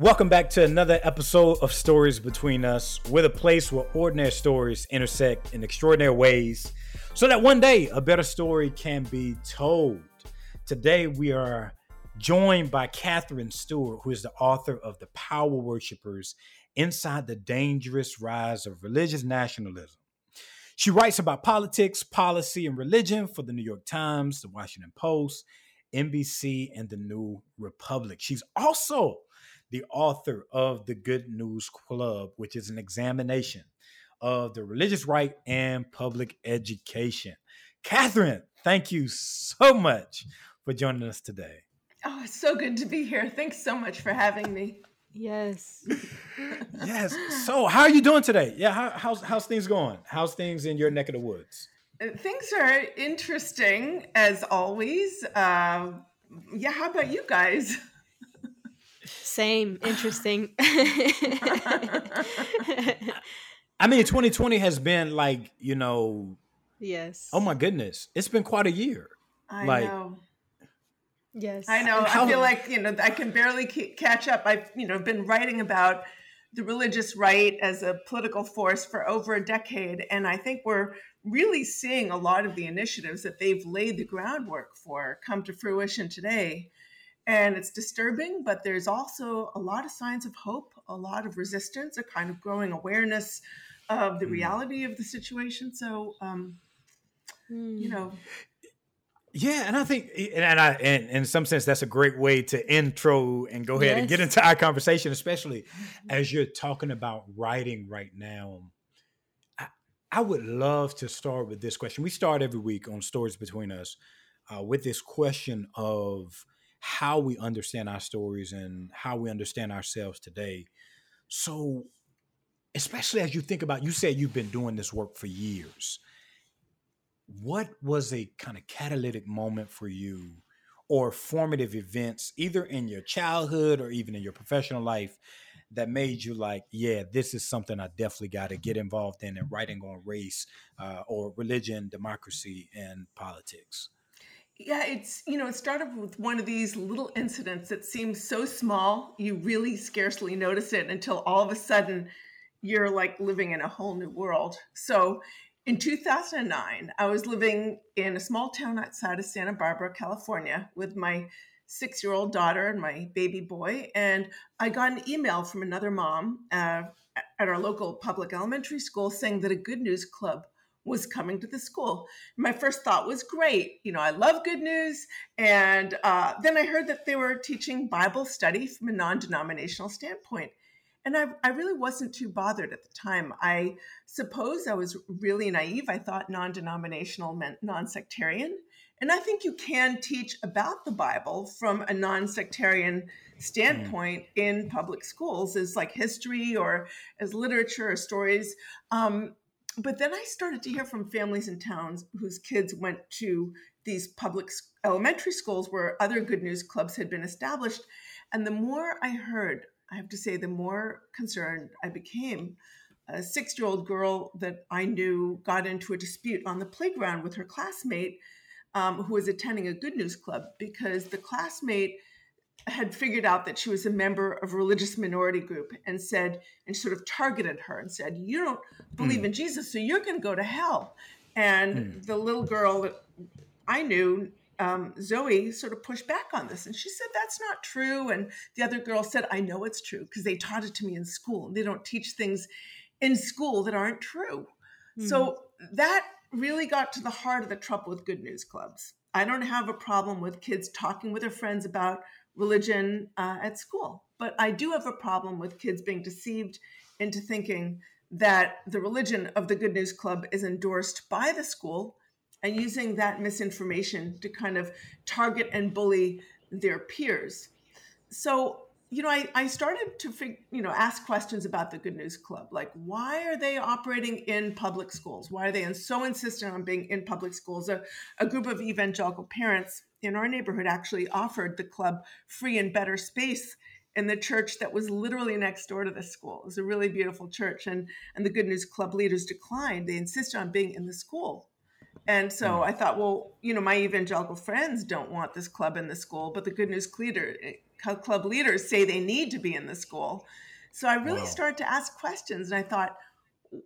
Welcome back to another episode of Stories Between Us. We're the place where ordinary stories intersect in extraordinary ways so that one day a better story can be told. Today we are joined by Katherine Stewart, who is the author of The Power Worshippers Inside the Dangerous Rise of Religious Nationalism. She writes about politics, policy, and religion for the New York Times, the Washington Post, NBC, and the New Republic. She's also the author of the Good News Club, which is an examination of the religious right and public education. Katherine, thank you so much for joining us today. Oh, it's so good to be here. Thanks so much for having me. Yes. yes. So, how are you doing today? Yeah, how, how's how's things going? How's things in your neck of the woods? Uh, things are interesting as always. Uh, yeah, how about you guys? Same, interesting. I mean, 2020 has been like, you know, yes. Oh my goodness. It's been quite a year. I like, know. Yes. I know. How, I feel like, you know, I can barely catch up. I've, you know, been writing about the religious right as a political force for over a decade. And I think we're really seeing a lot of the initiatives that they've laid the groundwork for come to fruition today. And it's disturbing, but there's also a lot of signs of hope, a lot of resistance, a kind of growing awareness of the mm. reality of the situation. So, um, mm. you know, yeah, and I think, and I, and in some sense, that's a great way to intro and go ahead yes. and get into our conversation, especially mm-hmm. as you're talking about writing right now. I, I would love to start with this question. We start every week on Stories Between Us uh, with this question of how we understand our stories and how we understand ourselves today. So, especially as you think about, you said you've been doing this work for years what was a kind of catalytic moment for you or formative events either in your childhood or even in your professional life that made you like yeah this is something i definitely got to get involved in and writing on race uh, or religion democracy and politics yeah it's you know it started with one of these little incidents that seems so small you really scarcely notice it until all of a sudden you're like living in a whole new world so in 2009, I was living in a small town outside of Santa Barbara, California, with my six year old daughter and my baby boy. And I got an email from another mom uh, at our local public elementary school saying that a Good News Club was coming to the school. My first thought was great. You know, I love good news. And uh, then I heard that they were teaching Bible study from a non denominational standpoint. And I, I really wasn't too bothered at the time. I suppose I was really naive. I thought non denominational meant non sectarian. And I think you can teach about the Bible from a non sectarian standpoint mm. in public schools as like history or as literature or stories. Um, but then I started to hear from families in towns whose kids went to these public elementary schools where other good news clubs had been established. And the more I heard I have to say, the more concerned I became. A six year old girl that I knew got into a dispute on the playground with her classmate um, who was attending a good news club because the classmate had figured out that she was a member of a religious minority group and said, and sort of targeted her and said, You don't believe mm. in Jesus, so you're going to go to hell. And mm. the little girl that I knew um, Zoe sort of pushed back on this and she said, That's not true. And the other girl said, I know it's true because they taught it to me in school. And they don't teach things in school that aren't true. Mm-hmm. So that really got to the heart of the trouble with good news clubs. I don't have a problem with kids talking with their friends about religion uh, at school, but I do have a problem with kids being deceived into thinking that the religion of the Good News Club is endorsed by the school and using that misinformation to kind of target and bully their peers. So, you know, I, I started to fig, you know ask questions about the Good News Club, like why are they operating in public schools? Why are they so insistent on being in public schools? A, a group of evangelical parents in our neighborhood actually offered the club free and better space in the church that was literally next door to the school. It was a really beautiful church, and and the Good News Club leaders declined. They insisted on being in the school. And so mm. I thought, well, you know, my evangelical friends don't want this club in the school, but the Good News Club, club leaders say they need to be in the school. So I really wow. started to ask questions and I thought,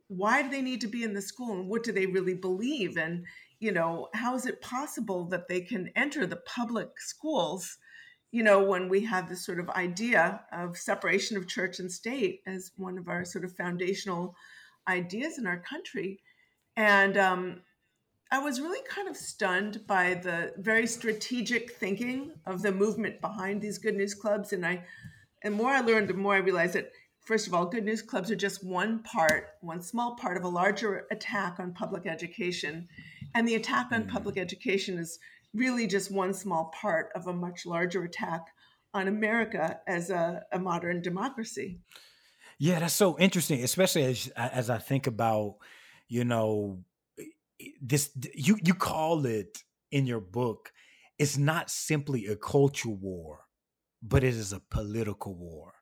why do they need to be in the school and what do they really believe? And, you know, how is it possible that they can enter the public schools, you know, when we have this sort of idea of separation of church and state as one of our sort of foundational ideas in our country? And um, I was really kind of stunned by the very strategic thinking of the movement behind these good news clubs. And I, and more I learned, the more I realized that first of all, good news clubs are just one part, one small part of a larger attack on public education. And the attack on mm. public education is really just one small part of a much larger attack on America as a, a modern democracy. Yeah, that's so interesting, especially as as I think about, you know, this you you call it in your book it's not simply a cultural war but it is a political war.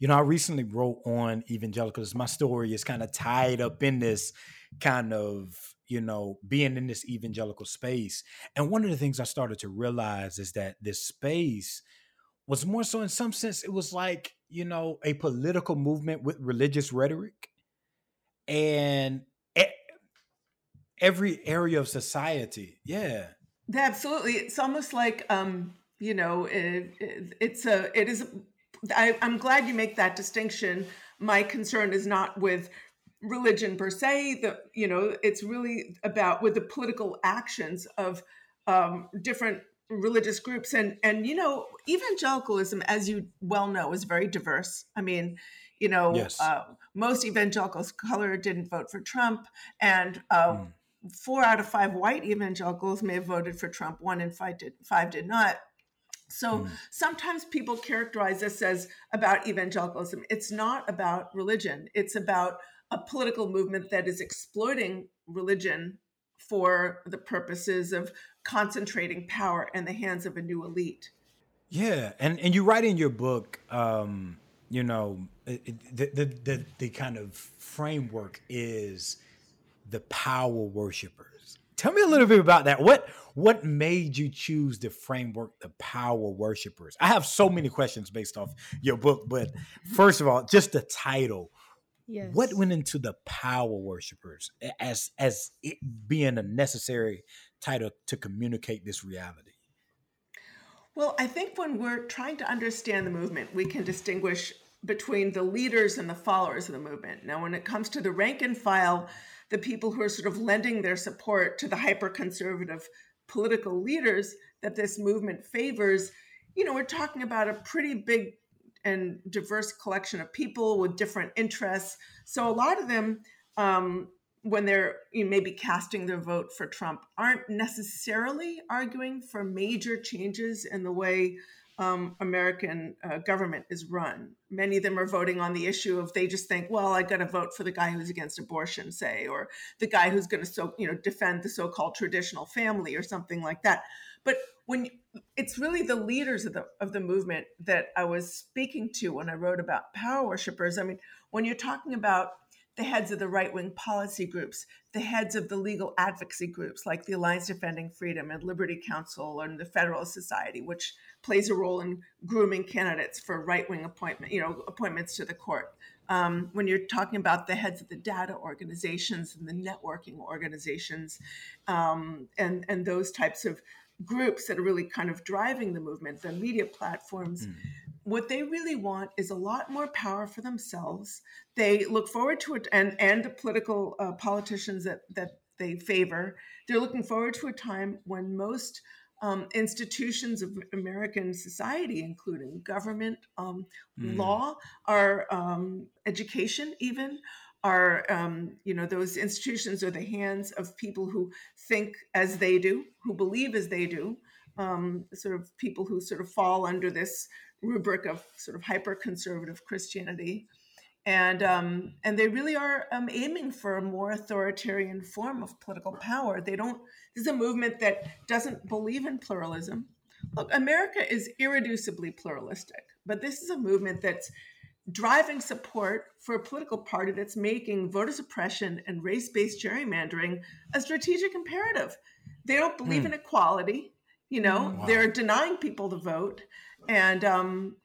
You know i recently wrote on evangelicals my story is kind of tied up in this kind of you know being in this evangelical space. And one of the things i started to realize is that this space was more so in some sense it was like you know a political movement with religious rhetoric. And every area of society. Yeah. Absolutely. It's almost like, um, you know, it, it, it's a, it is, I, I'm glad you make that distinction. My concern is not with religion per se. The, you know, it's really about with the political actions of um, different religious groups and and you know evangelicalism as you well know is very diverse i mean you know yes. uh, most evangelicals color didn't vote for trump and uh, mm four out of five white evangelicals may have voted for Trump, one in five did, five did not. So mm. sometimes people characterize this as about evangelicalism. It's not about religion, it's about a political movement that is exploiting religion for the purposes of concentrating power in the hands of a new elite. Yeah, and and you write in your book, um, you know, the, the the the kind of framework is the power worshipers. Tell me a little bit about that. What what made you choose the framework, the power worshipers? I have so many questions based off your book, but first of all, just the title. Yes. What went into the power worshipers as as it being a necessary title to communicate this reality? Well, I think when we're trying to understand the movement, we can distinguish between the leaders and the followers of the movement. Now, when it comes to the rank and file, the people who are sort of lending their support to the hyper conservative political leaders that this movement favors, you know, we're talking about a pretty big and diverse collection of people with different interests. So a lot of them, um, when they're you know, maybe casting their vote for Trump, aren't necessarily arguing for major changes in the way um, American uh, government is run. Many of them are voting on the issue of they just think, well, I got to vote for the guy who's against abortion, say, or the guy who's going to so you know defend the so-called traditional family or something like that. But when it's really the leaders of the of the movement that I was speaking to when I wrote about power worshippers. I mean, when you're talking about the heads of the right wing policy groups, the heads of the legal advocacy groups like the Alliance Defending Freedom and Liberty Counsel and the Federalist Society, which plays a role in grooming candidates for right wing appointment, you know, appointments to the court. Um, when you're talking about the heads of the data organizations and the networking organizations um, and, and those types of groups that are really kind of driving the movement, the media platforms, mm. What they really want is a lot more power for themselves. They look forward to it, and and the political uh, politicians that that they favor. They're looking forward to a time when most um, institutions of American society, including government, um, mm. law, our um, education, even are um, you know those institutions are the hands of people who think as they do who believe as they do um, sort of people who sort of fall under this rubric of sort of hyper conservative christianity and um, and they really are um, aiming for a more authoritarian form of political power they don't this is a movement that doesn't believe in pluralism look america is irreducibly pluralistic but this is a movement that's driving support for a political party that's making voter suppression and race based gerrymandering a strategic imperative. They don't believe mm. in equality. You know, mm, wow. they're denying people the vote. and um,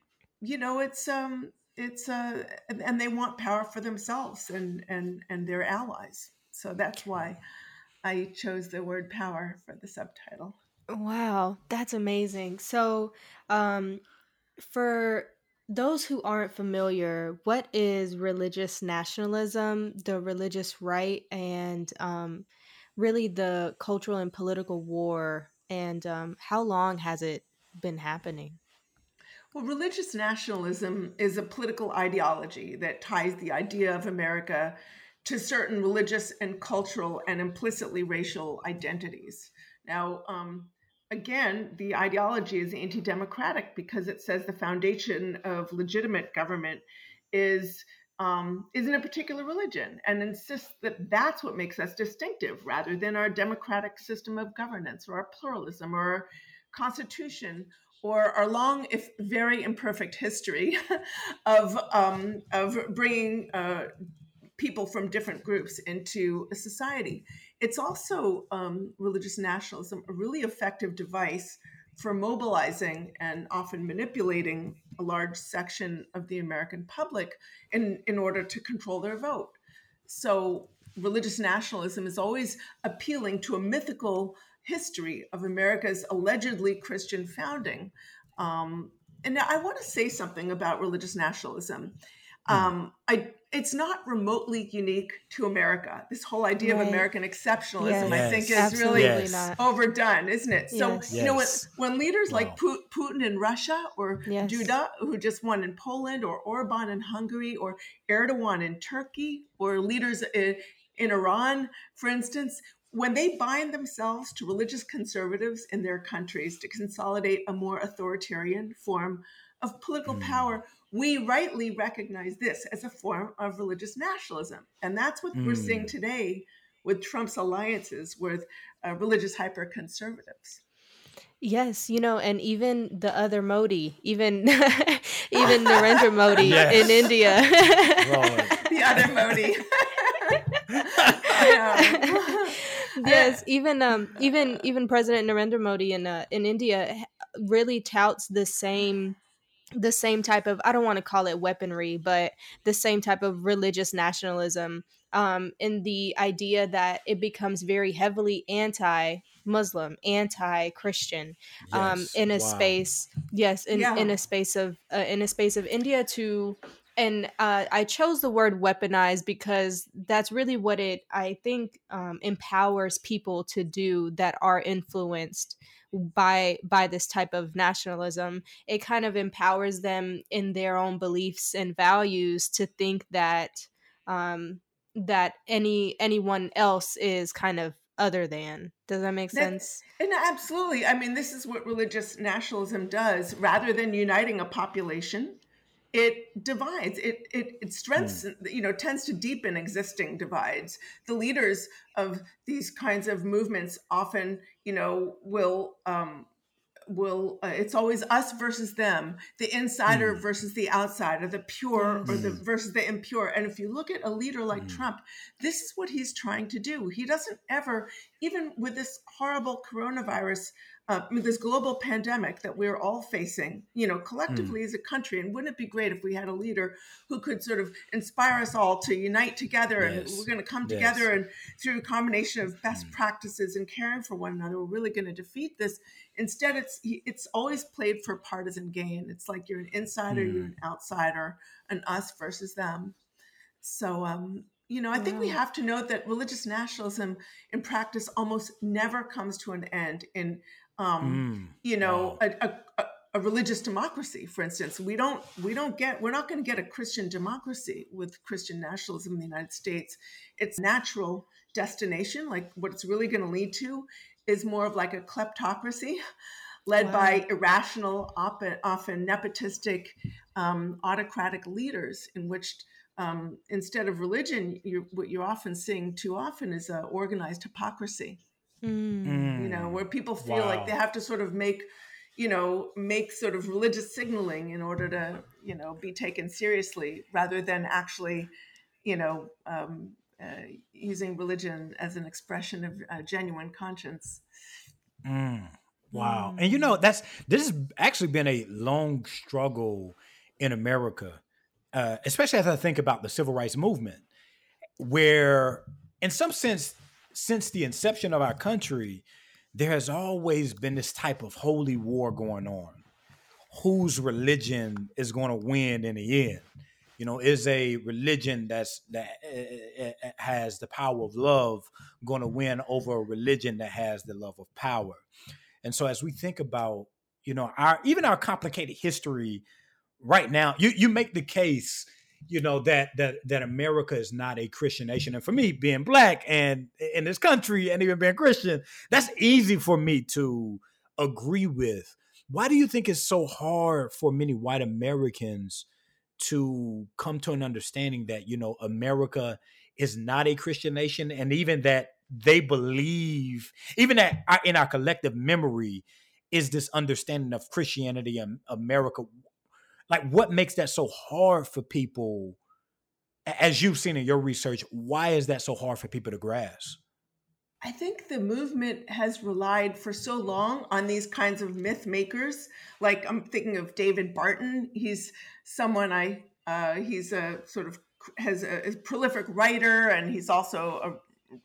you know it's um, it's uh, and they want power for themselves and and and their allies. So that's why I chose the word power for the subtitle. Wow, that's amazing. So, um, for those who aren't familiar, what is religious nationalism, the religious right, and um, really the cultural and political war, and um, how long has it been happening? Well, religious nationalism is a political ideology that ties the idea of America to certain religious and cultural and implicitly racial identities. Now, um, again, the ideology is anti democratic because it says the foundation of legitimate government is. Um, is in a particular religion and insists that that's what makes us distinctive rather than our democratic system of governance or our pluralism or our constitution or our long, if very imperfect history of, um, of bringing uh, people from different groups into a society. It's also um, religious nationalism, a really effective device for mobilizing and often manipulating a large section of the American public in, in order to control their vote. So, religious nationalism is always appealing to a mythical history of America's allegedly Christian founding. Um, and I want to say something about religious nationalism. Hmm. Um, I it's not remotely unique to America. This whole idea right. of American exceptionalism, yes. I think, is Absolutely really yes. overdone, isn't it? So, yes. you know, when, when leaders wow. like Putin in Russia or Duda, who just won in Poland, or Orban in Hungary, or Erdogan in Turkey, or leaders in, in Iran, for instance, when they bind themselves to religious conservatives in their countries to consolidate a more authoritarian form of political mm. power, we rightly recognize this as a form of religious nationalism. And that's what mm. we're seeing mm. today with Trump's alliances with uh, religious hyper conservatives. Yes, you know, and even the other Modi, even even Narendra Modi yes. in India. the other Modi. yes, even um even even President Narendra Modi in uh, in India really touts the same the same type of i don't want to call it weaponry but the same type of religious nationalism um, in the idea that it becomes very heavily anti-muslim anti-christian um, in a wow. space yes in, yeah. in a space of uh, in a space of india to and uh, I chose the word weaponize because that's really what it I think um, empowers people to do that are influenced by by this type of nationalism it kind of empowers them in their own beliefs and values to think that um that any anyone else is kind of other than. Does that make sense? that, and absolutely. I mean this is what religious nationalism does. Rather than uniting a population it divides. It it, it strengthens mm. you know tends to deepen existing divides. The leaders of these kinds of movements often you know will um will uh, it's always us versus them the insider mm. versus the outsider the pure mm. or the hmm. versus the impure and if you look at a leader like mm. trump this is what he's trying to do he doesn't ever even with this horrible coronavirus uh, this global pandemic that we're all facing, you know, collectively mm. as a country. And wouldn't it be great if we had a leader who could sort of inspire us all to unite together yes. and we're going to come yes. together and through a combination of best mm. practices and caring for one another, we're really going to defeat this. Instead, it's it's always played for partisan gain. It's like you're an insider, mm. you're an outsider, an us versus them. So um, you know, I think we have to note that religious nationalism in practice almost never comes to an end in um, mm, you know, wow. a, a, a, religious democracy, for instance. We don't we don't get we're not going to get a Christian democracy with Christian nationalism in the United States. It's natural destination, like what it's really going to lead to is more of like a kleptocracy led wow. by irrational, often, often nepotistic, um, autocratic leaders in which um, instead of religion, you're, what you're often seeing too often is uh, organized hypocrisy. Mm. You know, where people feel wow. like they have to sort of make, you know, make sort of religious signaling in order to, you know, be taken seriously rather than actually, you know, um, uh, using religion as an expression of uh, genuine conscience. Mm. Wow. And you know, that's this has actually been a long struggle in America, uh, especially as I think about the civil rights movement, where in some sense, since the inception of our country, there has always been this type of holy war going on. Whose religion is going to win in the end? You know, is a religion that's that uh, has the power of love going to win over a religion that has the love of power? And so, as we think about, you know, our even our complicated history right now, you you make the case, you know, that that that America is not a Christian nation. And for me, being black and in this country and even being Christian, that's easy for me to agree with. Why do you think it's so hard for many white Americans to come to an understanding that, you know, America is not a Christian nation and even that they believe, even that in our collective memory, is this understanding of Christianity and America. Like, what makes that so hard for people? As you've seen in your research, why is that so hard for people to grasp? I think the movement has relied for so long on these kinds of myth makers. Like I'm thinking of David Barton. He's someone I uh, he's a sort of has a, a, prolific writer and he's also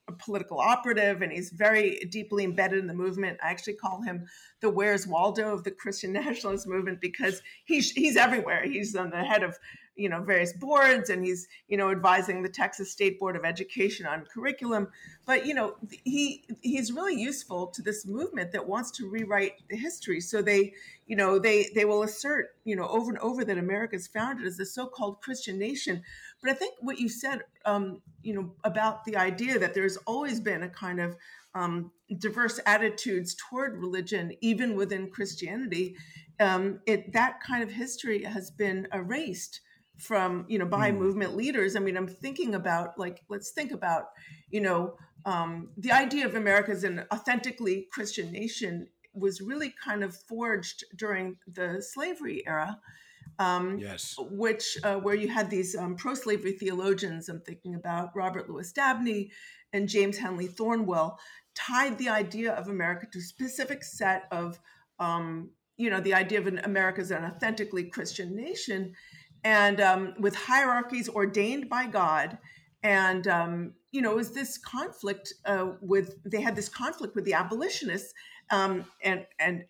a political operative and he's very deeply embedded in the movement. I actually call him the Where's Waldo of the Christian nationalist movement because he's he's everywhere. He's on the head of you know various boards and he's you know advising the Texas State Board of Education on curriculum. But you know he he's really useful to this movement that wants to rewrite the history. So they you know they they will assert you know over and over that America is founded as a so-called Christian nation. But I think what you said um, you know about the idea that there's always been a kind of um, diverse attitudes toward religion, even within Christianity, um, it, that kind of history has been erased from you know by mm. movement leaders i mean i'm thinking about like let's think about you know um, the idea of america as an authentically christian nation was really kind of forged during the slavery era um, yes which uh, where you had these um, pro-slavery theologians i'm thinking about robert louis dabney and james henley thornwell tied the idea of america to a specific set of um, you know the idea of an america as an authentically christian nation and um, with hierarchies ordained by God. And um, you know, it was this conflict uh, with they had this conflict with the abolitionists, um, and and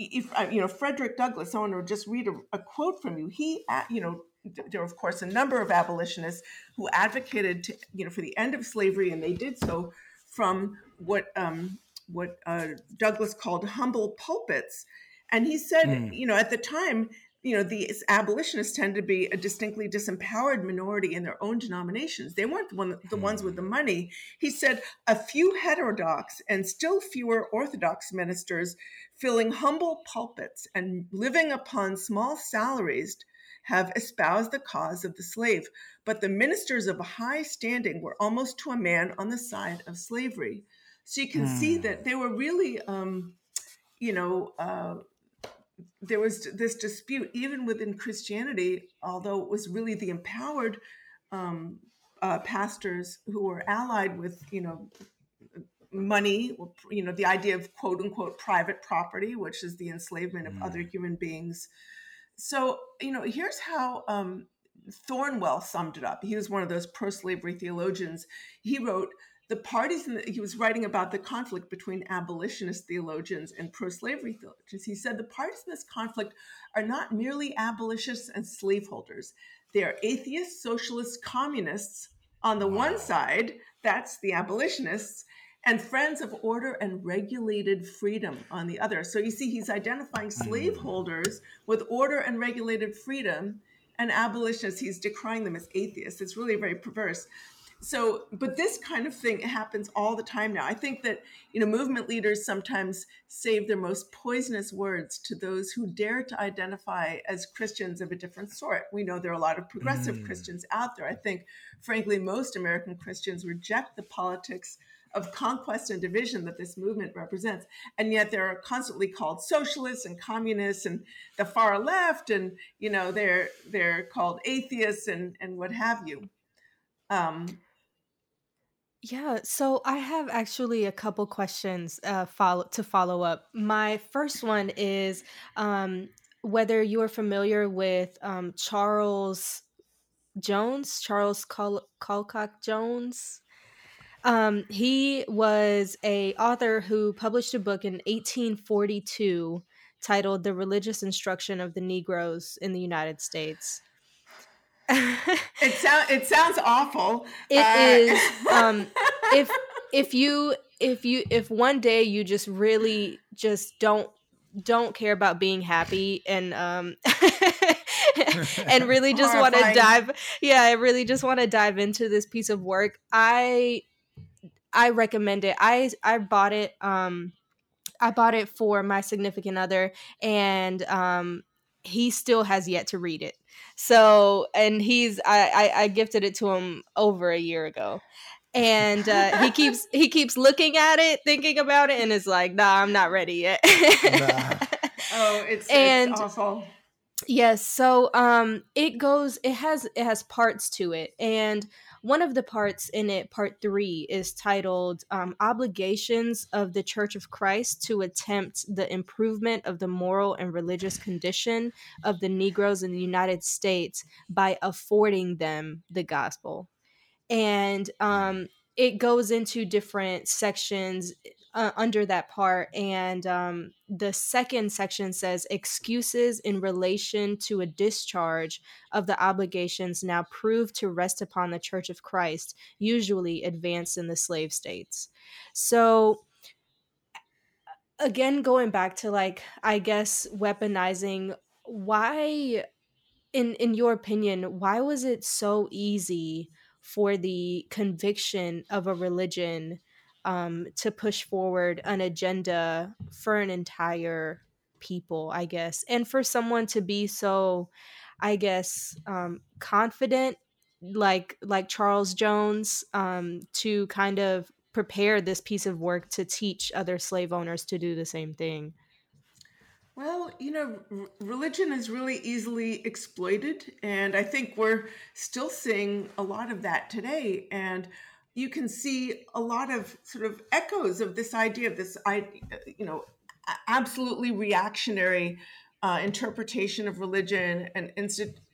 if uh, you know Frederick Douglass, I want to just read a, a quote from you. He, uh, you know, there were of course a number of abolitionists who advocated to, you know for the end of slavery, and they did so from what um, what uh, Douglass called humble pulpits. And he said, mm. you know, at the time you know, these abolitionists tend to be a distinctly disempowered minority in their own denominations. They weren't the, one, the ones with the hmm. money. He said a few heterodox and still fewer orthodox ministers filling humble pulpits and living upon small salaries have espoused the cause of the slave. But the ministers of a high standing were almost to a man on the side of slavery. So you can mm. see that hmm. they were really, um, you know, uh, there was this dispute even within Christianity, although it was really the empowered um, uh, pastors who were allied with, you know, money, you know, the idea of quote unquote private property, which is the enslavement of mm. other human beings. So, you know, here's how um, Thornwell summed it up. He was one of those pro slavery theologians. He wrote, the parties in the, he was writing about the conflict between abolitionist theologians and pro-slavery theologians. He said the parties in this conflict are not merely abolitionists and slaveholders. They are atheists socialists communists on the wow. one side that's the abolitionists and friends of order and regulated freedom on the other. So you see he's identifying hmm. slaveholders with order and regulated freedom and abolitionists. He's decrying them as atheists. It's really very perverse so but this kind of thing happens all the time now. I think that you know movement leaders sometimes save their most poisonous words to those who dare to identify as christians of a different sort. We know there are a lot of progressive mm. christians out there. I think frankly most american christians reject the politics of conquest and division that this movement represents. And yet they're constantly called socialists and communists and the far left and you know they're they're called atheists and and what have you. Um, Yeah, so I have actually a couple questions uh, follow to follow up. My first one is um, whether you are familiar with um, Charles Jones, Charles Col- Colcock Jones. Um, he was a author who published a book in 1842 titled "The Religious Instruction of the Negroes in the United States." it sounds it sounds awful. It uh, is. Um, if if you if you if one day you just really just don't don't care about being happy and um and really just want to dive yeah i really just want to dive into this piece of work i i recommend it i i bought it um i bought it for my significant other and um he still has yet to read it so and he's i i, I gifted it to him over a year ago and uh, he keeps he keeps looking at it, thinking about it, and is like, "Nah, I'm not ready yet." nah. Oh, it's and it's awful. Yes, so um it goes it has it has parts to it and one of the parts in it part 3 is titled um, obligations of the Church of Christ to attempt the improvement of the moral and religious condition of the negroes in the United States by affording them the gospel. And um it goes into different sections uh, under that part. And um, the second section says excuses in relation to a discharge of the obligations now proved to rest upon the Church of Christ, usually advanced in the slave states. So, again, going back to like, I guess, weaponizing, why, in, in your opinion, why was it so easy? for the conviction of a religion um, to push forward an agenda for an entire people, I guess, and for someone to be so, I guess, um, confident, like like Charles Jones, um, to kind of prepare this piece of work to teach other slave owners to do the same thing. Well, you know, religion is really easily exploited, and I think we're still seeing a lot of that today. And you can see a lot of sort of echoes of this idea of this, you know, absolutely reactionary uh, interpretation of religion and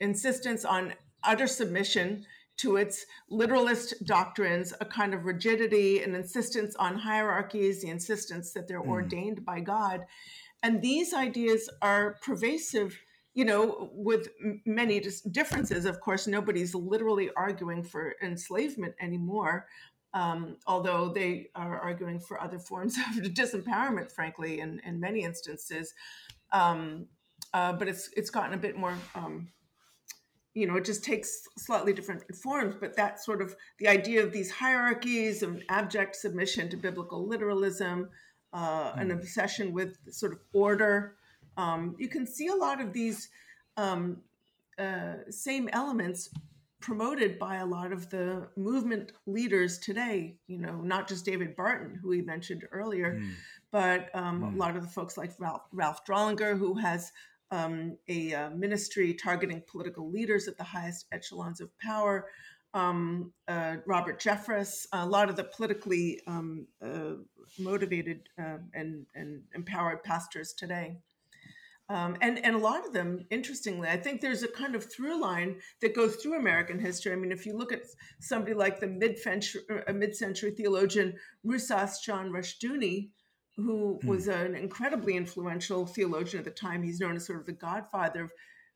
insistence on utter submission to its literalist doctrines, a kind of rigidity, an insistence on hierarchies, the insistence that they're mm. ordained by God. And these ideas are pervasive you know, with many differences. Of course, nobody's literally arguing for enslavement anymore, um, although they are arguing for other forms of disempowerment, frankly, in, in many instances. Um, uh, but it's it's gotten a bit more. Um, you know, it just takes slightly different forms, but that sort of the idea of these hierarchies of abject submission to biblical literalism, uh, mm. an hmm. obsession with sort of order, um, you can see a lot of these um, uh, same elements promoted by a lot of the movement leaders today. You know, not just David Barton, who we mentioned earlier, mm. but um, mm. a lot of the folks like Ralph, Ralph Drollinger, who has um, a uh, ministry targeting political leaders at the highest echelons of power. Um, uh, Robert Jeffress, a lot of the politically um, uh, motivated uh, and, and empowered pastors today. Um, and and a lot of them, interestingly, I think there's a kind of through line that goes through American history. I mean, if you look at somebody like the mid-century, uh, mid-century theologian Rousas John Rushdoony, who hmm. was an incredibly influential theologian at the time, he's known as sort of the godfather of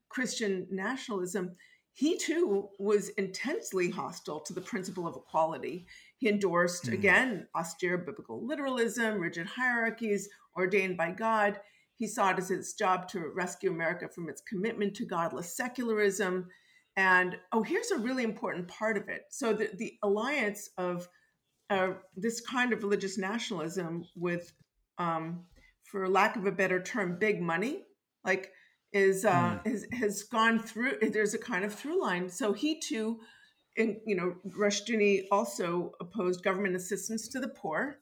Christian nationalism. He too was intensely hostile to the principle of equality. He endorsed, hmm. again, austere biblical literalism, rigid hierarchies ordained by God he saw it as his job to rescue America from its commitment to godless secularism. And oh, here's a really important part of it. So the, the alliance of uh, this kind of religious nationalism with, um, for lack of a better term, big money, like is uh, mm. has, has gone through. There's a kind of through line. So he too, in, you know, Rushdoony also opposed government assistance to the poor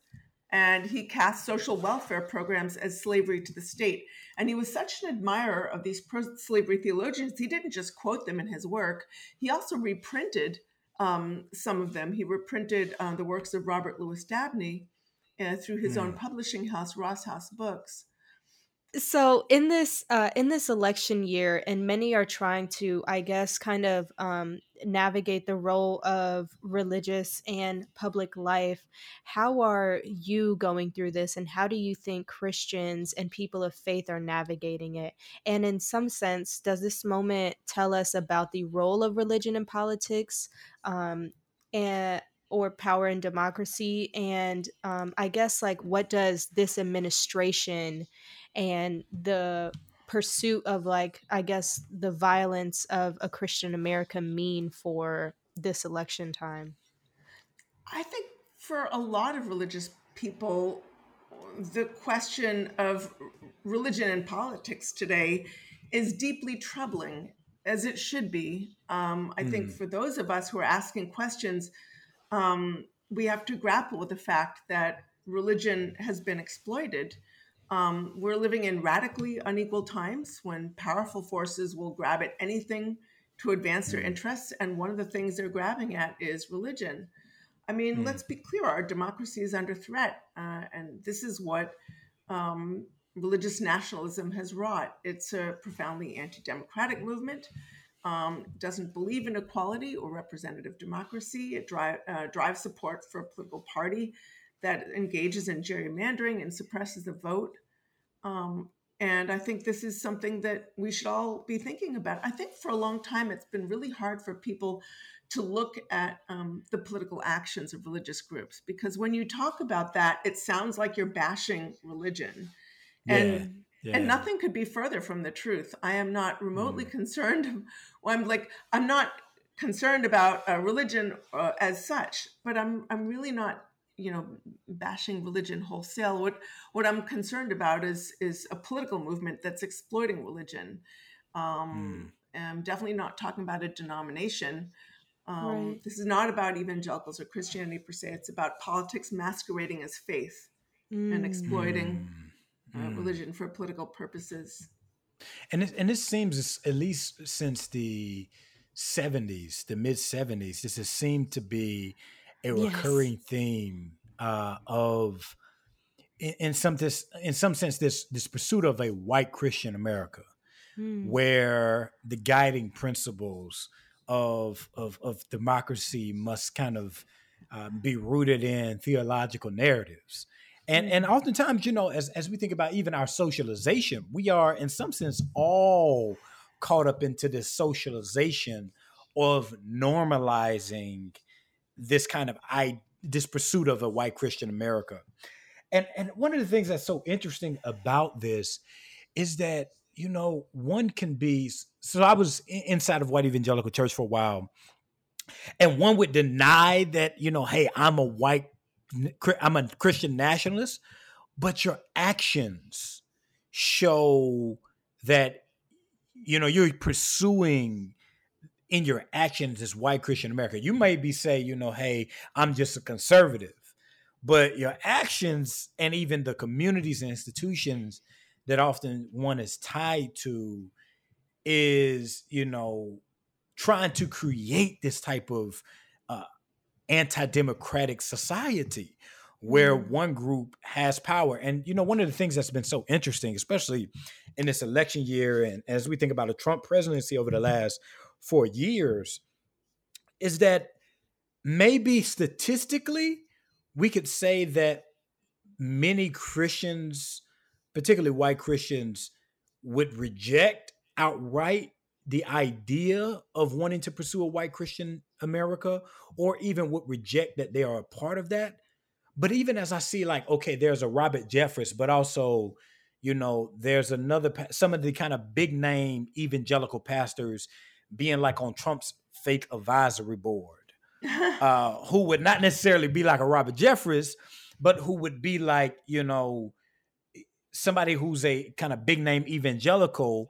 and he cast social welfare programs as slavery to the state. And he was such an admirer of these pro slavery theologians, he didn't just quote them in his work, he also reprinted um, some of them. He reprinted uh, the works of Robert Louis Dabney uh, through his mm. own hmm. publishing house, Ross House Books so in this uh, in this election year and many are trying to i guess kind of um, navigate the role of religious and public life how are you going through this and how do you think christians and people of faith are navigating it? And in some sense does this moment tell us about the role of religion in politics? Um, and or power and democracy and um, i guess like what does this administration and the pursuit of like i guess the violence of a christian america mean for this election time i think for a lot of religious people the question of religion and politics today is deeply troubling as it should be um, i mm. think for those of us who are asking questions um, we have to grapple with the fact that religion has been exploited um, we're living in radically unequal times when powerful forces will grab at anything to advance their mm. interests. And one of the things they're grabbing at is religion. I mean, mm. let's be clear our democracy is under threat. Uh, and this is what um, religious nationalism has wrought. It's a profoundly anti democratic movement. Um, doesn't believe in equality or representative democracy. It drive, uh, drives support for a political party that engages in gerrymandering and suppresses the vote. Um, and I think this is something that we should all be thinking about. I think for a long time, it's been really hard for people to look at um, the political actions of religious groups because when you talk about that, it sounds like you're bashing religion. And yeah. Yeah. And nothing could be further from the truth. I am not remotely mm. concerned. Well, I'm like, I'm not concerned about uh, religion uh, as such, but I'm I'm really not you know bashing religion wholesale what what i'm concerned about is is a political movement that's exploiting religion um mm. i'm definitely not talking about a denomination um, right. this is not about evangelicals or christianity per se it's about politics masquerading as faith mm. and exploiting mm. Uh, hmm. religion for political purposes and this, and this seems at least since the 70s the mid 70s this has seemed to be a recurring yes. theme uh, of in, in, some this in some sense this this pursuit of a white Christian America, hmm. where the guiding principles of of of democracy must kind of uh, be rooted in theological narratives. And, and hmm. oftentimes, you know, as, as we think about even our socialization, we are in some sense all caught up into this socialization of normalizing this kind of I, this pursuit of a white Christian America. And and one of the things that's so interesting about this is that you know one can be so I was inside of white evangelical church for a while and one would deny that you know hey I'm a white I'm a Christian nationalist but your actions show that you know you're pursuing in your actions as white Christian America. You may be say, you know, hey, I'm just a conservative, but your actions and even the communities and institutions that often one is tied to is, you know, trying to create this type of anti-democratic society where mm. one group has power. And you know, one of the things that's been so interesting, especially in this election year, and as we think about a Trump presidency over the last four years is that maybe statistically we could say that many Christians, particularly white Christians, would reject outright the idea of wanting to pursue a white Christian America, or even would reject that they are a part of that. But even as I see, like, okay, there's a Robert Jeffress, but also, you know, there's another, some of the kind of big name evangelical pastors being like on Trump's fake advisory board, uh, who would not necessarily be like a Robert Jeffress, but who would be like, you know, somebody who's a kind of big name evangelical.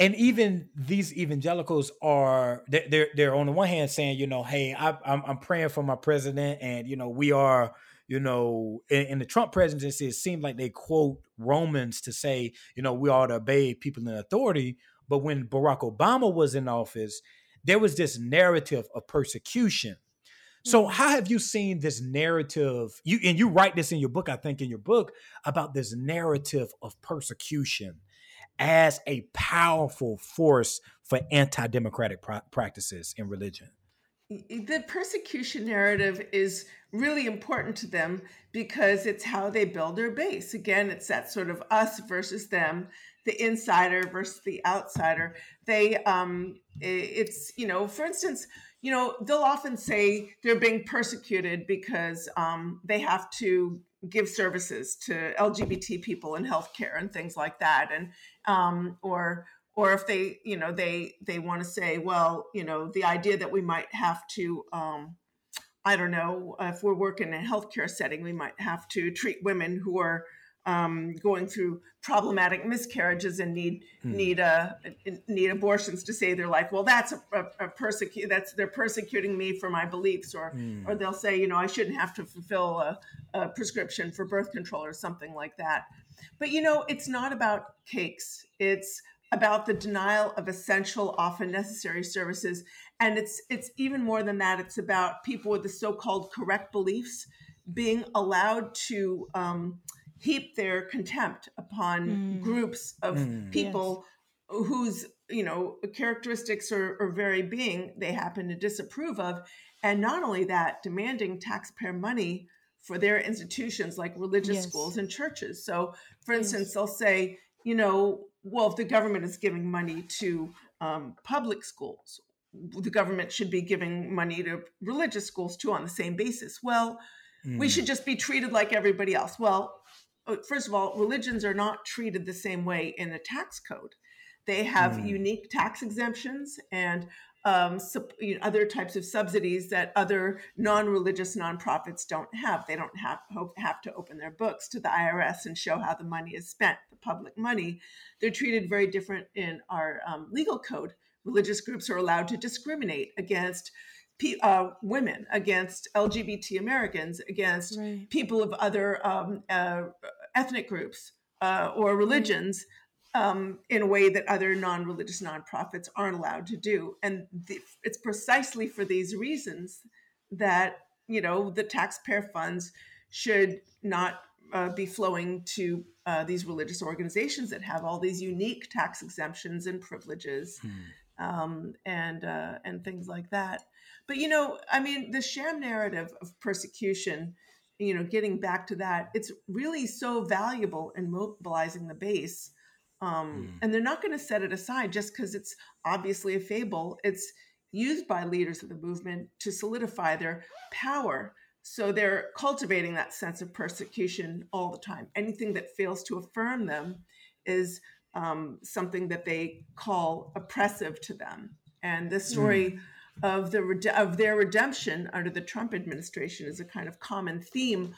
And even these evangelicals are they're they're on the one hand saying, you know, hey, I, I'm I'm praying for my president, and you know, we are you know, in, in, the Trump presidency, it seemed like they quote Romans to say, you know, we ought to obey people in authority. But when Barack Obama was in office, there was this narrative of persecution. So mm-hmm. how have you seen this narrative? You and you write this in your book, I think, in your book about this narrative of persecution as a powerful force for anti-democratic practices in religion. The persecution narrative is really important to them because it's how they build their base. Again, it's that sort of us versus them the insider versus the outsider. They, um, it's you know, for instance, you know, they'll often say they're being persecuted because um, they have to give services to LGBT people in healthcare and things like that, and um, or or if they, you know, they they want to say, well, you know, the idea that we might have to um, I don't know, if we're working in a healthcare setting, we might have to treat women who are um, going through problematic miscarriages and need hmm. need a need abortions to save their life. Well, that's a, a, a persecute. That's they're persecuting me for my beliefs, or hmm. or they'll say, you know, I shouldn't have to fulfill a, a prescription for birth control or something like that. But you know, it's not about cakes. It's about the denial of essential, often necessary services, and it's it's even more than that. It's about people with the so-called correct beliefs being allowed to. Um, heap their contempt upon mm. groups of mm. people yes. whose you know characteristics or, or very being they happen to disapprove of and not only that demanding taxpayer money for their institutions like religious yes. schools and churches so for instance yes. they'll say you know well if the government is giving money to um, public schools the government should be giving money to religious schools too on the same basis well mm. we should just be treated like everybody else well first of all, religions are not treated the same way in the tax code. They have mm. unique tax exemptions and um, you know, other types of subsidies that other non-religious nonprofits don't have. They don't have have to open their books to the IRS and show how the money is spent, the public money. They're treated very different in our um, legal code. Religious groups are allowed to discriminate against uh, women, against LGBT Americans, against right. people of other um, uh, ethnic groups uh, or religions um, in a way that other non religious nonprofits aren't allowed to do. And the, it's precisely for these reasons that, you know, the taxpayer funds should not uh, be flowing to uh, these religious organizations that have all these unique tax exemptions and privileges hmm. um, and uh, and things like that. But you know, I mean, the sham narrative of persecution, you know, getting back to that, it's really so valuable in mobilizing the base. Um, mm. And they're not going to set it aside just because it's obviously a fable. It's used by leaders of the movement to solidify their power. So they're cultivating that sense of persecution all the time. Anything that fails to affirm them is um, something that they call oppressive to them. And this story. Of the of their redemption under the Trump administration is a kind of common theme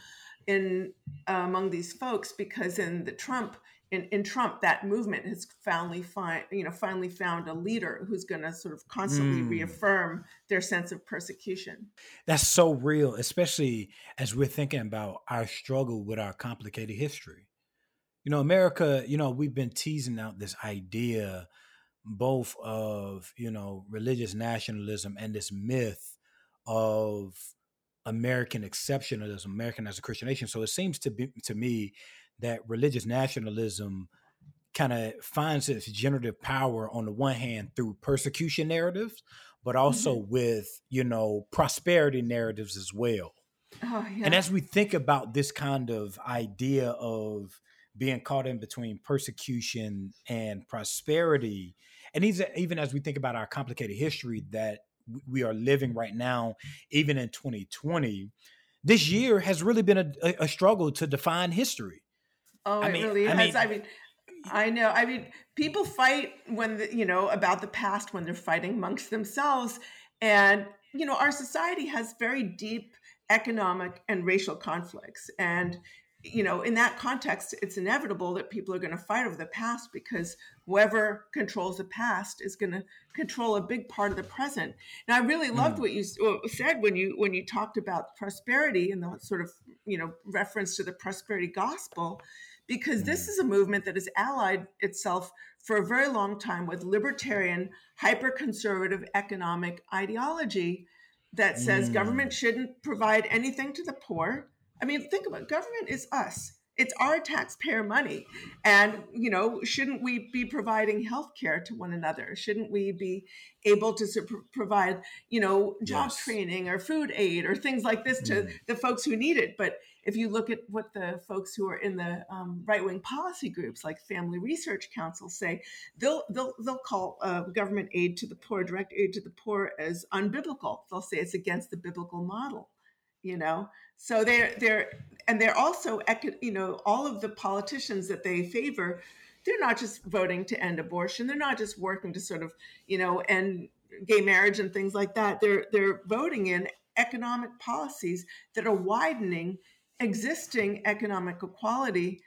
in uh, among these folks because in the Trump in, in Trump that movement has finally find you know finally found a leader who's going to sort of constantly mm. reaffirm their sense of persecution. That's so real, especially as we're thinking about our struggle with our complicated history. You know, America. You know, we've been teasing out this idea both of you know religious nationalism and this myth of American exceptionalism, American as a Christian nation. So it seems to be to me that religious nationalism kind of finds its generative power on the one hand through persecution narratives, but also mm-hmm. with you know prosperity narratives as well. Oh, yeah. And as we think about this kind of idea of being caught in between persecution and prosperity, and even even as we think about our complicated history that we are living right now, even in 2020, this mm-hmm. year has really been a, a struggle to define history. Oh, I it mean, really I has. Mean, I mean, I know. I mean, people fight when the, you know about the past when they're fighting amongst themselves, and you know our society has very deep economic and racial conflicts, and you know, in that context, it's inevitable that people are going to fight over the past because whoever controls the past is going to control a big part of the present. And I really loved mm. what you said when you when you talked about prosperity and the sort of you know reference to the prosperity gospel, because this mm. is a movement that has allied itself for a very long time with libertarian, hyper conservative economic ideology that says mm. government shouldn't provide anything to the poor I mean, think about it. government is us. It's our taxpayer money. And, you know, shouldn't we be providing health care to one another? Shouldn't we be able to provide, you know, job yes. training or food aid or things like this to mm. the folks who need it? But if you look at what the folks who are in the um, right-wing policy groups like Family Research Council say, they'll they'll they'll call uh, government aid to the poor, direct aid to the poor, as unbiblical. They'll say it's against the biblical model you know? So they're they're and they're also you know all of the politicians that they favor they're not just voting to end abortion. They're not just working to sort of you know end gay marriage and things like that. They're they're voting in economic policies that are widening existing economic equality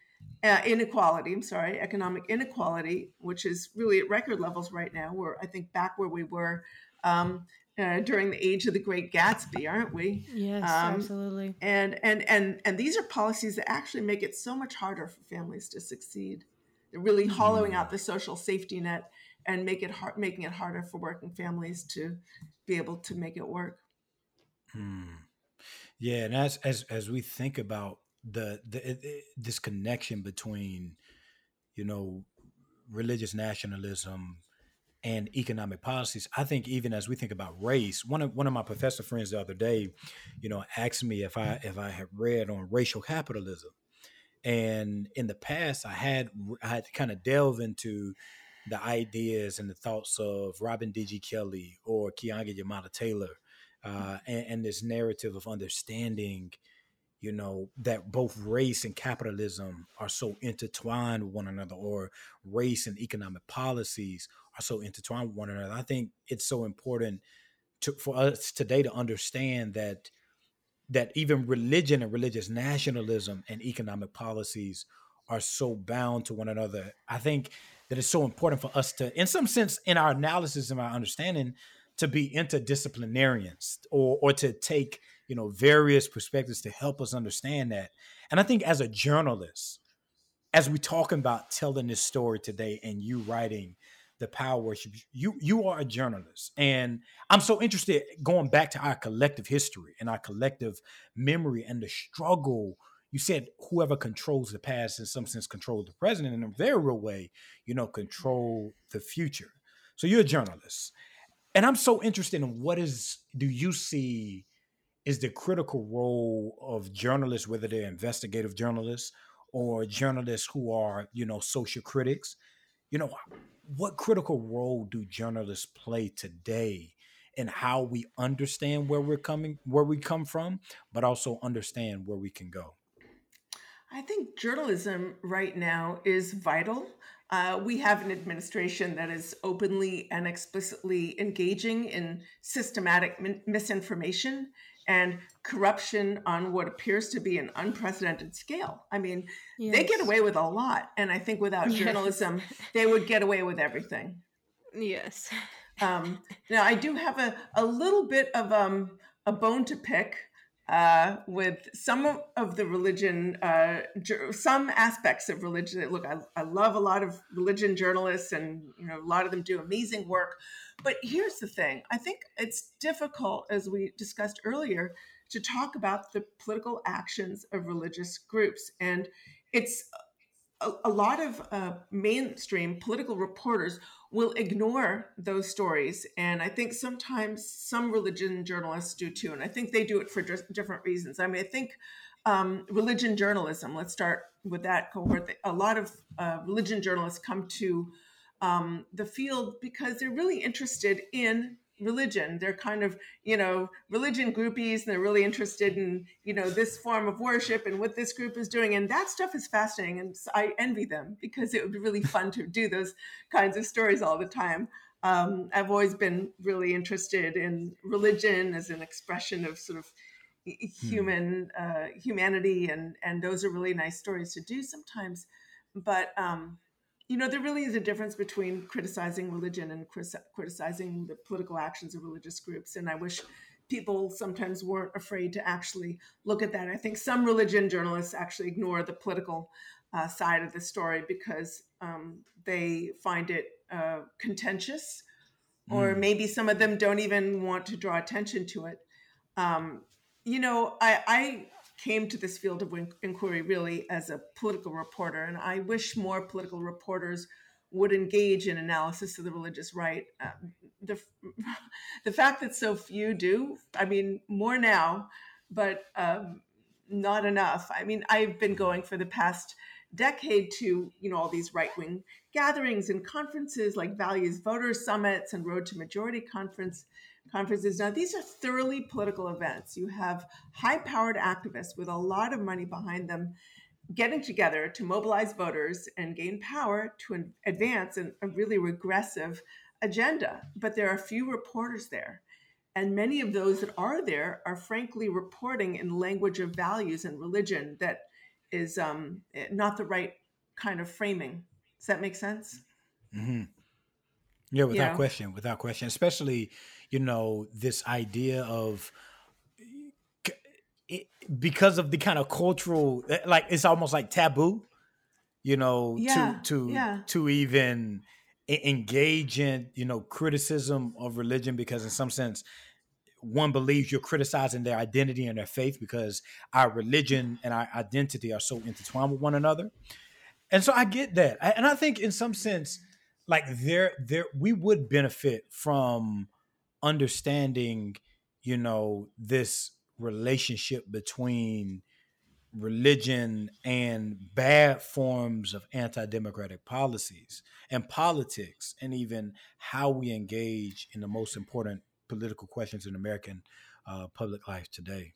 uh, inequality i'm sorry economic inequality which is really at record levels right now we're i think back where we were um, uh, during the age of the Great Gatsby, aren't we? Yes, um, absolutely. And and and and these are policies that actually make it so much harder for families to succeed. They're really mm-hmm. hollowing out the social safety net and make it hard, making it harder for working families to be able to make it work. Hmm. Yeah, and as as as we think about the the it, this connection between, you know, religious nationalism and economic policies. I think even as we think about race, one of one of my professor friends the other day, you know, asked me if I if I had read on racial capitalism, and in the past I had I had to kind of delve into the ideas and the thoughts of Robin D.G. Kelley or Keeanga-Yamahtta Taylor, uh, and, and this narrative of understanding you know that both race and capitalism are so intertwined with one another or race and economic policies are so intertwined with one another. I think it's so important to, for us today to understand that that even religion and religious nationalism and economic policies are so bound to one another. I think that it's so important for us to in some sense in our analysis and our understanding to be interdisciplinarians or or to take you know various perspectives to help us understand that. And i think as a journalist as we talking about telling this story today and you writing the power worship you you are a journalist. And i'm so interested going back to our collective history and our collective memory and the struggle. You said whoever controls the past in some sense controls the present in a very real way you know control the future. So you're a journalist. And i'm so interested in what is do you see is the critical role of journalists, whether they're investigative journalists or journalists who are, you know, social critics. You know, what critical role do journalists play today in how we understand where we're coming, where we come from, but also understand where we can go? I think journalism right now is vital. Uh, we have an administration that is openly and explicitly engaging in systematic misinformation and corruption on what appears to be an unprecedented scale. I mean, yes. they get away with a lot. And I think without yes. journalism, they would get away with everything. Yes. Um, now, I do have a, a little bit of um, a bone to pick uh, with some of the religion, uh, some aspects of religion. Look, I, I love a lot of religion journalists, and you know, a lot of them do amazing work. But here's the thing: I think it's difficult, as we discussed earlier, to talk about the political actions of religious groups, and it's a, a lot of uh, mainstream political reporters will ignore those stories. And I think sometimes some religion journalists do too. And I think they do it for different reasons. I mean, I think um, religion journalism, let's start with that cohort. A lot of uh, religion journalists come to um, the field because they're really interested in religion. They're kind of, you know, religion groupies and they're really interested in, you know, this form of worship and what this group is doing. And that stuff is fascinating. And I envy them because it would be really fun to do those kinds of stories all the time. Um, I've always been really interested in religion as an expression of sort of hmm. human uh, humanity, and and those are really nice stories to do sometimes. But um, you know, there really is a difference between criticizing religion and criticizing the political actions of religious groups. And I wish people sometimes weren't afraid to actually look at that. I think some religion journalists actually ignore the political uh, side of the story because um, they find it uh, contentious, or mm. maybe some of them don't even want to draw attention to it. Um, you know, I, I came to this field of inquiry really as a political reporter, and I wish more political reporters would engage in analysis of the religious right. Uh, the, the fact that so few do, I mean, more now, but um, not enough. I mean, I've been going for the past decade to, you know, all these right wing gatherings and conferences like Values Voters Summits and Road to Majority Conference conferences. Now, these are thoroughly political events. You have high powered activists with a lot of money behind them getting together to mobilize voters and gain power to advance an, a really regressive agenda. But there are few reporters there. And many of those that are there are frankly reporting in language of values and religion that is um, not the right kind of framing. Does that make sense? Mm-hmm. Yeah, without question, without question. Especially, you know, this idea of it, because of the kind of cultural, eh, like it's almost like taboo, you know, yeah, to to yeah. to even engage in you know criticism of religion because in some sense one believes you're criticizing their identity and their faith because our religion and our identity are so intertwined with one another and so i get that and i think in some sense like there there we would benefit from understanding you know this relationship between religion and bad forms of anti-democratic policies and politics and even how we engage in the most important political questions in american uh, public life today.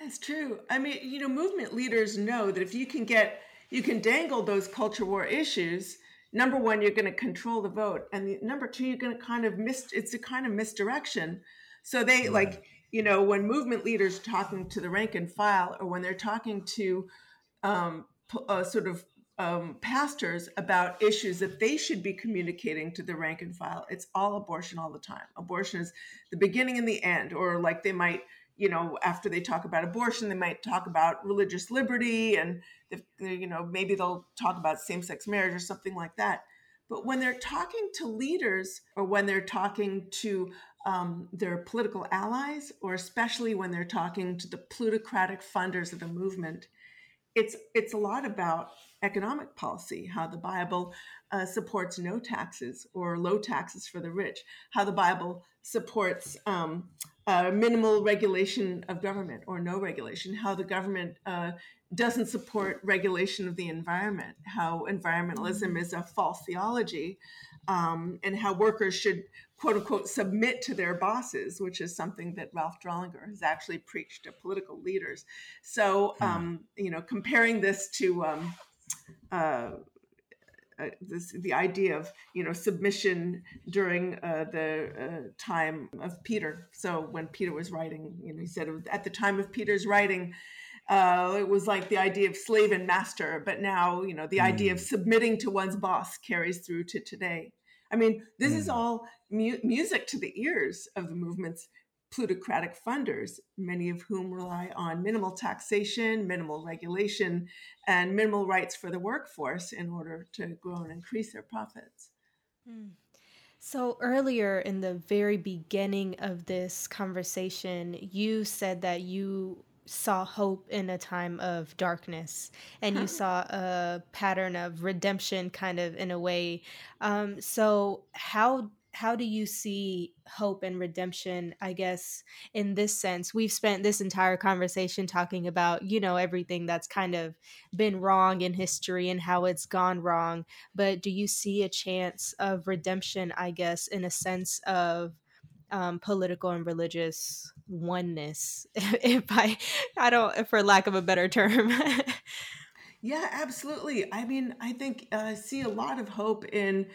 That's true. I mean you know movement leaders know that if you can get you can dangle those culture war issues number one, you're going to control the vote, and the, number two, you're going to kind of miss. It's a kind of misdirection. So they like you know when movement leaders talking to the rank and file, or when they're talking to um, uh, sort of um, pastors about issues that they should be communicating to the rank and file. It's all abortion all the time. Abortion is the beginning and the end, or like they might you know, after they talk about abortion, they might talk about religious liberty and, you know, maybe they'll talk about same sex marriage or something like that. But when they're talking to leaders or when they're talking to um, their political allies, or especially when they're talking to the plutocratic funders of the movement, it's it's a lot about economic policy, how the Bible uh, supports no taxes or low taxes for the rich, how the Bible supports um, uh, minimal regulation of government or no regulation, how the government uh, doesn't support regulation of the environment, how environmentalism is a false theology, um, and how workers should quote unquote submit to their bosses, which is something that Ralph Drollinger has actually preached to political leaders. So, hmm. um, you know, comparing this to um, uh, uh, this, the idea of you know submission during uh, the uh, time of Peter. So when Peter was writing, you know, he said at the time of Peter's writing, uh, it was like the idea of slave and master. But now, you know, the mm. idea of mm. submitting to one's boss carries through to today. I mean, this mm. is all mu- music to the ears of the movement's plutocratic funders, many of whom rely on minimal taxation, minimal regulation, and minimal rights for the workforce in order to grow and increase their profits. Hmm. So, earlier in the very beginning of this conversation, you said that you saw hope in a time of darkness and you saw a pattern of redemption kind of in a way um, so how how do you see hope and redemption i guess in this sense? We've spent this entire conversation talking about you know everything that's kind of been wrong in history and how it's gone wrong but do you see a chance of redemption i guess in a sense of um, political and religious oneness? If i i don't for lack of a better term. Yeah absolutely. I mean i think uh, i see a lot of hope in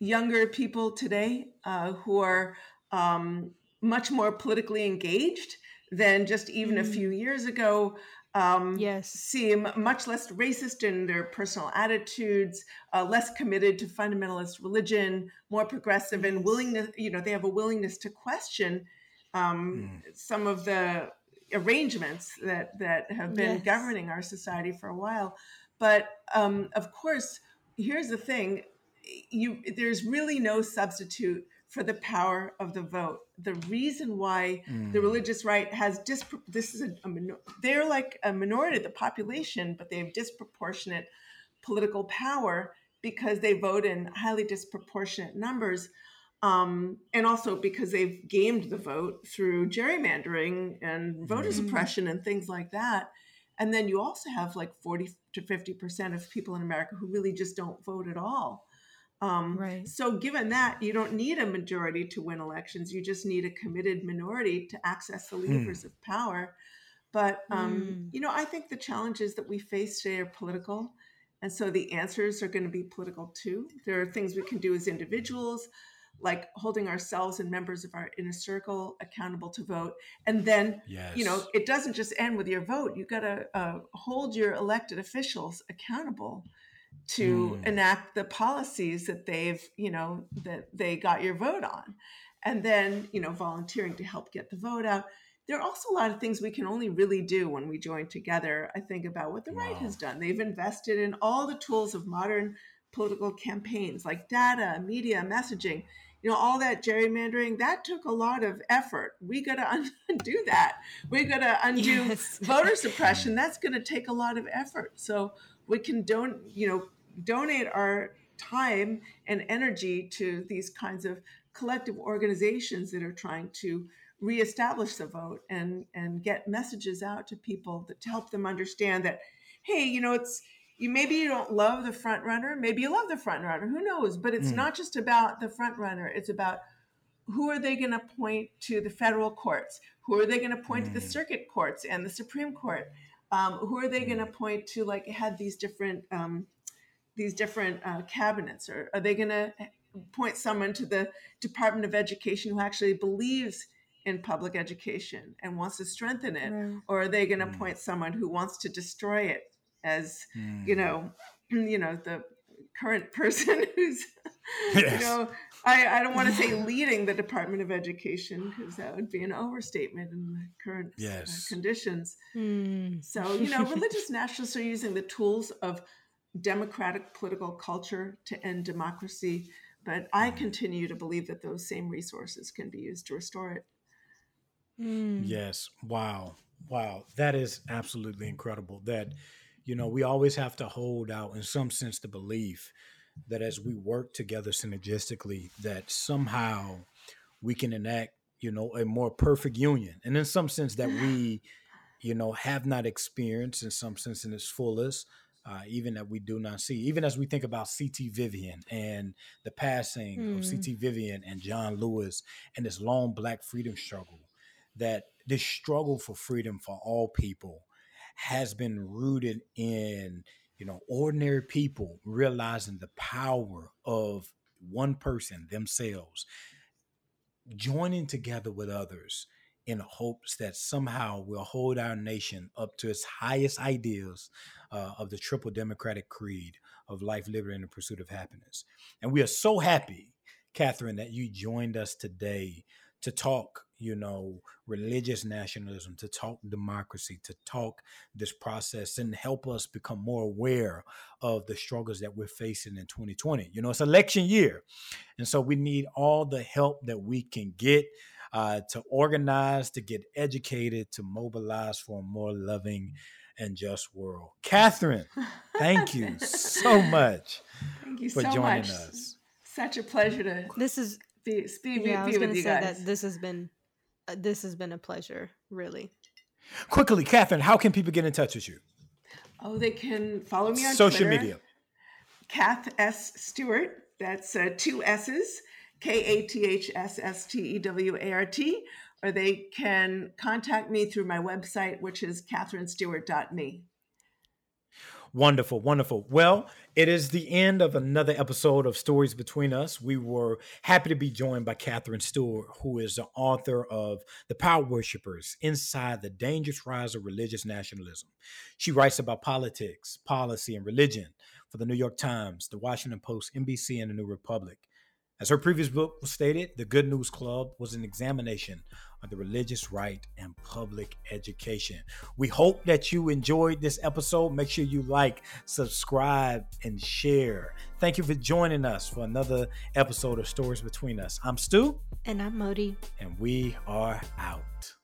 younger people today uh, who are um, much more politically engaged. than just even mm. a few years ago. Um, yes. Seem much less racist in their personal attitudes, uh, less committed to fundamentalist religion, more progressive, and willingness. You know, they have a willingness to question um, mm. some of the arrangements that that have been yes. governing our society for a while. But um, of course, here's the thing: you there's really no substitute for the power of the vote. The reason why mm. the religious right has dispro- this is a, a minor- they're like a minority of the population, but they have disproportionate political power because they vote in highly disproportionate numbers. Um, and also because they've gamed the vote through gerrymandering and voter mm. suppression and things like that. And then you also have like 40 to 50% of people in America who really just don't vote at all. Um, right. So, given that, you don't need a majority to win elections. You just need a committed minority to access the hmm. levers mm. of power. But, um, mm. you know, I think the challenges that we face today are political. And so the answers are going to be political too. There are things we can do as individuals, like holding ourselves and members of our inner circle accountable to vote. And then, yes. you know, it doesn't just end with your vote. You got to uh, hold your elected officials accountable to mm. enact the policies that they've you know that they got your vote on. And then you know volunteering to help get the vote out. There are also a lot of things we can only really do when we join together i think about what the wow. right has done. They've invested in all the tools of modern political campaigns like data media messaging you know all that gerrymandering. That took a lot of effort. We got to undo that. We got to undo yes. voter suppression. That's going to take a lot of effort. So we can don't you know donate our time and energy to these kinds of collective organizations that are trying to reestablish the vote and and get messages out to people that to help them understand that hey you know it's you maybe you don't love the front runner maybe you love the front runner who knows but it's mm. not just about the front runner it's about who are they going to point to the federal courts who are they going to point mm. to the mm. circuit courts and the supreme court um, who are they going to point to like had these different um, these different uh, cabinets? Or are they going to point someone to the Department of Education who actually believes in public education and wants to strengthen it? Right. Or are they going to mm. point someone who wants to destroy it as, mm. you know, you know, the current person who's, yes. you know, I, I don't want to say leading the Department of Education because that would be an overstatement in the current uh, yes. uh, conditions. Mm. So, you know, religious nationalists are using the tools of democratic political culture to end democracy. But I continue to believe that those same resources can be used to restore it. Mm. Yes. Wow. Wow. That is absolutely incredible. That, you know, we always have to hold out, in some sense, the belief that as we work together synergistically, that somehow we can enact, you know, a more perfect union. And in some sense, that we, you know, have not experienced in some sense in its fullest uh, even that we do not see. Even as we think about C.T. Vivian and the passing mm. of hmm. C.T. Vivian and John Lewis and this long Black freedom struggle, that this struggle for freedom for all people has been rooted in you know ordinary people realizing the power of one person themselves joining together with others in hopes that somehow we'll hold our nation up to its highest ideals uh, of the triple democratic creed of life, liberty, and the pursuit of happiness. And we are so happy, Katherine, that you joined us today to talk, you know, religious nationalism, to talk democracy, to talk this process and help us become more aware of the struggles that we're facing in 2020. You know, it's election year. And so we need all the help that we can get uh, to organize, to get educated, to mobilize for a more loving and just world. Katherine, thank you so much thank you for so joining much. us. Such a pleasure to this is be, be, yeah, be, I was with you say guys. That this has been uh, this has been a pleasure, really. Quickly, Katherine, how can people get in touch with you? Oh, they can follow me on social Twitter, media. Kath S. Stewart. That's uh, two S's. K A T H S S T E W A R T, or they can contact me through my website, which is catherinestewart.me. Wonderful, wonderful. Well, it is the end of another episode of Stories Between Us. We were happy to be joined by Katherine Stewart, who is the author of The Power Worshippers Inside the Dangerous Rise of Religious Nationalism. She writes about politics, policy, and religion for the New York Times, the Washington Post, NBC, and the New Republic. As her previous book was stated, The Good News Club was an examination of the religious right and public education. We hope that you enjoyed this episode. Make sure you like, subscribe, and share. Thank you for joining us for another episode of Stories Between Us. I'm Stu. And I'm Modi. And we are out.